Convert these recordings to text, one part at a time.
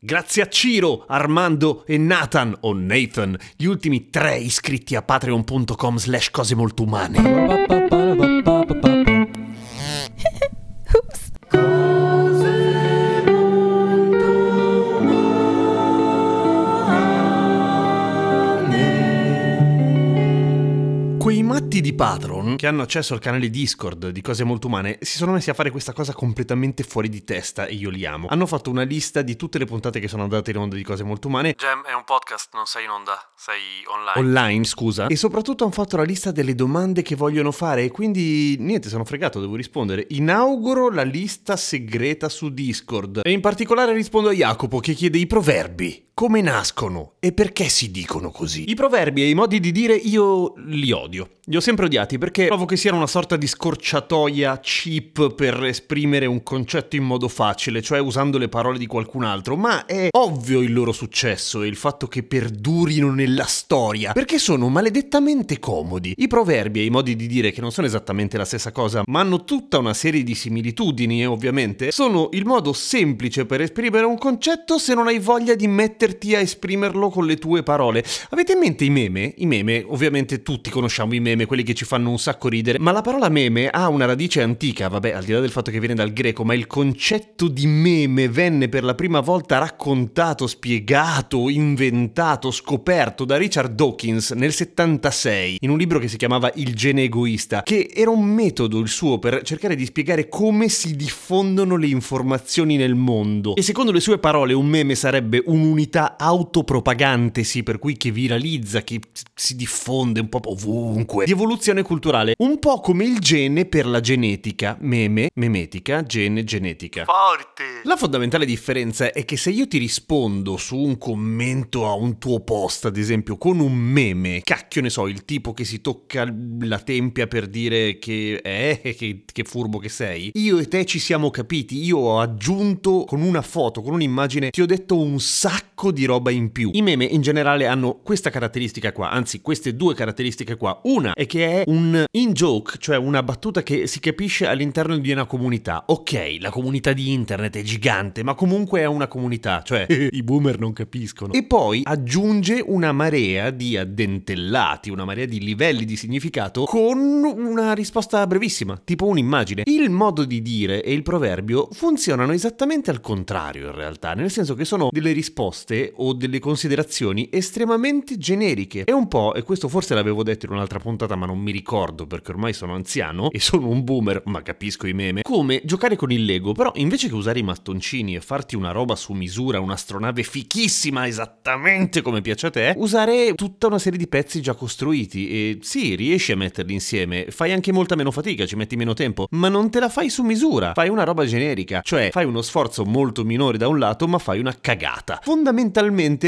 Grazie a Ciro, Armando e Nathan o Nathan, gli ultimi tre iscritti a patreon.com slash cose molto umane. Patron che hanno accesso al canale Discord di Cose Molto Umane si sono messi a fare questa cosa completamente fuori di testa e io li amo. Hanno fatto una lista di tutte le puntate che sono andate in onda di Cose Molto Umane. Gem è un podcast, non sei in onda, sei online. Online, scusa. E soprattutto hanno fatto la lista delle domande che vogliono fare e quindi niente, sono fregato, devo rispondere. Inauguro la lista segreta su Discord e in particolare rispondo a Jacopo che chiede i proverbi. Come nascono e perché si dicono così? I proverbi e i modi di dire io li odio. Li ho sempre odiati perché trovo che siano una sorta di scorciatoia cheap per esprimere un concetto in modo facile, cioè usando le parole di qualcun altro, ma è ovvio il loro successo e il fatto che perdurino nella storia, perché sono maledettamente comodi. I proverbi e i modi di dire che non sono esattamente la stessa cosa, ma hanno tutta una serie di similitudini, ovviamente, sono il modo semplice per esprimere un concetto se non hai voglia di metterti a esprimerlo con le tue parole. Avete in mente i meme? I meme, ovviamente tutti conosciamo i meme, quelli che ci fanno un sacco ridere, ma la parola meme ha una radice antica, vabbè, al di là del fatto che viene dal greco, ma il concetto di meme venne per la prima volta raccontato, spiegato, inventato, scoperto da Richard Dawkins nel 76 in un libro che si chiamava Il gene egoista, che era un metodo il suo per cercare di spiegare come si diffondono le informazioni nel mondo. E secondo le sue parole un meme sarebbe un'unità autopropagantesi, per cui che viralizza, che si diffonde un po' ovunque, di evoluzione culturale, un po' come il gene per la genetica, meme, memetica, gene, genetica. Forte! La fondamentale differenza è che se io ti rispondo su un commento a un tuo post, ad esempio, con un meme, cacchio ne so, il tipo che si tocca la tempia per dire che eh, che, che furbo che sei, io e te ci siamo capiti, io ho aggiunto con una foto, con un'immagine, ti ho detto un sacco di roba in più. I meme in generale hanno questa caratteristica qua, anzi queste due caratteristiche qua. Una è che è un in-joke, cioè una battuta che si capisce all'interno di una comunità. Ok, la comunità di internet è gigante, ma comunque è una comunità, cioè i boomer non capiscono. E poi aggiunge una marea di addentellati, una marea di livelli di significato con una risposta brevissima, tipo un'immagine. Il modo di dire e il proverbio funzionano esattamente al contrario in realtà, nel senso che sono delle risposte o delle considerazioni estremamente generiche. È un po', e questo forse l'avevo detto in un'altra puntata ma non mi ricordo perché ormai sono anziano e sono un boomer, ma capisco i meme, come giocare con il Lego, però invece che usare i mastoncini e farti una roba su misura, un'astronave fichissima esattamente come piace a te, usare tutta una serie di pezzi già costruiti e sì, riesci a metterli insieme, fai anche molta meno fatica, ci metti meno tempo, ma non te la fai su misura, fai una roba generica, cioè fai uno sforzo molto minore da un lato ma fai una cagata. Fondamentalmente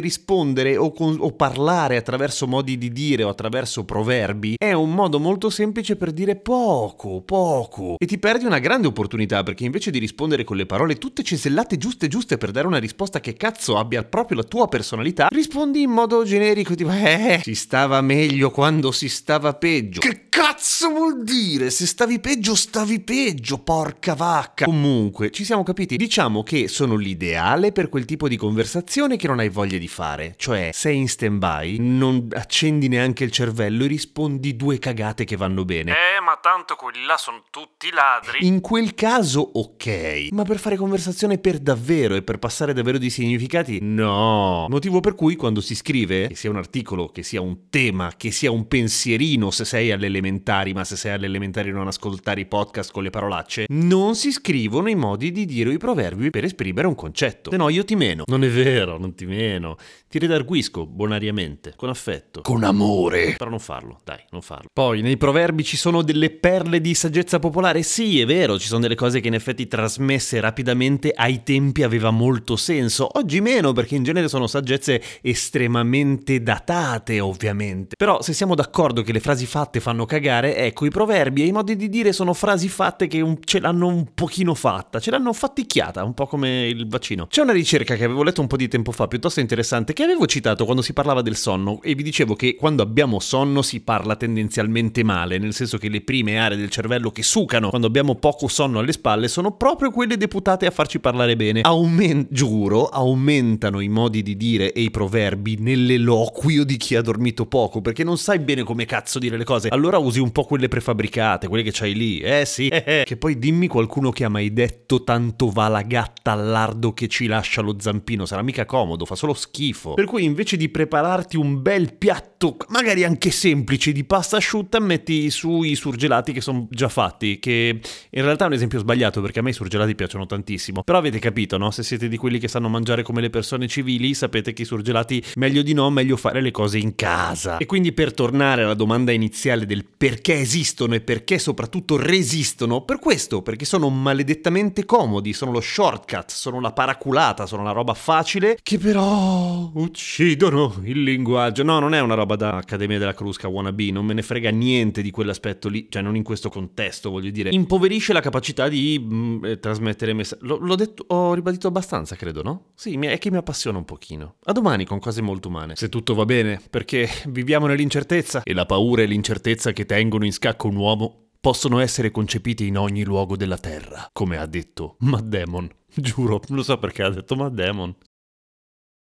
rispondere o, con- o parlare attraverso modi di dire o attraverso proverbi è un modo molto semplice per dire poco, poco e ti perdi una grande opportunità perché invece di rispondere con le parole tutte cesellate giuste giuste per dare una risposta che cazzo abbia proprio la tua personalità, rispondi in modo generico tipo eh, si stava meglio quando si stava peggio. Che cazzo vuol dire? Se stavi peggio stavi peggio, porca vacca. Comunque, ci siamo capiti. Diciamo che sono l'ideale per quel tipo di conversazione che non hai voglia di fare. Cioè, sei in stand-by, non accendi neanche il cervello e rispondi due cagate che vanno bene. Eh, ma tanto quelli là sono tutti ladri. In quel caso ok, ma per fare conversazione per davvero e per passare davvero di significati no. Motivo per cui quando si scrive, che sia un articolo, che sia un tema, che sia un pensierino se sei alle elementari, ma se sei alle elementari non ascoltare i podcast con le parolacce, non si scrivono i modi di dire i proverbi per esprimere un concetto. Se no io ti meno. Non è vero, non ti meno. Ti redarguisco bonariamente, con affetto, con amore. Però non farlo, dai, non farlo. Poi nei proverbi ci sono delle perle di saggezza popolare? Sì, è vero, ci sono delle cose che in effetti trasmesse rapidamente ai tempi aveva molto senso, oggi meno perché in genere sono saggezze estremamente datate, ovviamente. Però se siamo d'accordo che le frasi fatte fanno cagare, ecco, i proverbi e i modi di dire sono frasi fatte che un, ce l'hanno un pochino fatta, ce l'hanno faticchiata, un po' come il vaccino. C'è una ricerca che avevo letto un po' di tempo fa, piuttosto interessante, che avevo citato quando si parlava del sonno e vi dicevo che quando abbiamo sonno si parla tendenzialmente male, nel senso che le prime aree del cervello che sucano quando abbiamo poco sonno alle spalle sono proprio quelle deputate a farci parlare bene. Aument- giuro, aumentano i modi di dire e i proverbi nell'eloquio di chi ha dormito poco, perché non sai bene come cazzo dire le cose. Allora usi un po' quelle prefabbricate, quelle che c'hai lì. Eh sì, eh, eh. che poi dimmi qualcuno che ha mai detto tanto va la gatta al lardo che ci lascia lo zampino, sarà mica comodo, fa solo schifo. Per cui invece di prepararti un bel piatto, magari anche semplice, di pasta asciutta, metti su i surgelati che sono già fatti, che in realtà è un esempio sbagliato perché a me i surgelati piacciono tantissimo. Però avete capito, no? Se siete di quelli che sanno mangiare come le persone civili, sapete che i surgelati meglio di no, meglio fare le cose in casa. E quindi per tornare alla domanda iniziale del perché esistono e perché soprattutto resistono, per questo, perché sono maledettamente comodi, sono lo shortcut, sono la paraculata, sono la roba facile che però uccidono il linguaggio. No, non è una roba da Accademia della Crusca wannabe, non me ne frega niente di quell'aspetto lì, cioè non in questo contesto, voglio dire. Impoverisce la capacità di mh, eh, trasmettere messaggi. L- l'ho detto, ho ribadito abbastanza, credo, no? Sì, è che mi appassiona un pochino. A domani con cose molto umane. Se tutto va bene, perché viviamo nell'incertezza e la paura e l'incertezza che tengono in scacco un uomo possono essere concepiti in ogni luogo della terra, come ha detto Matt Damon. Giuro, non so perché ha detto Matt Damon.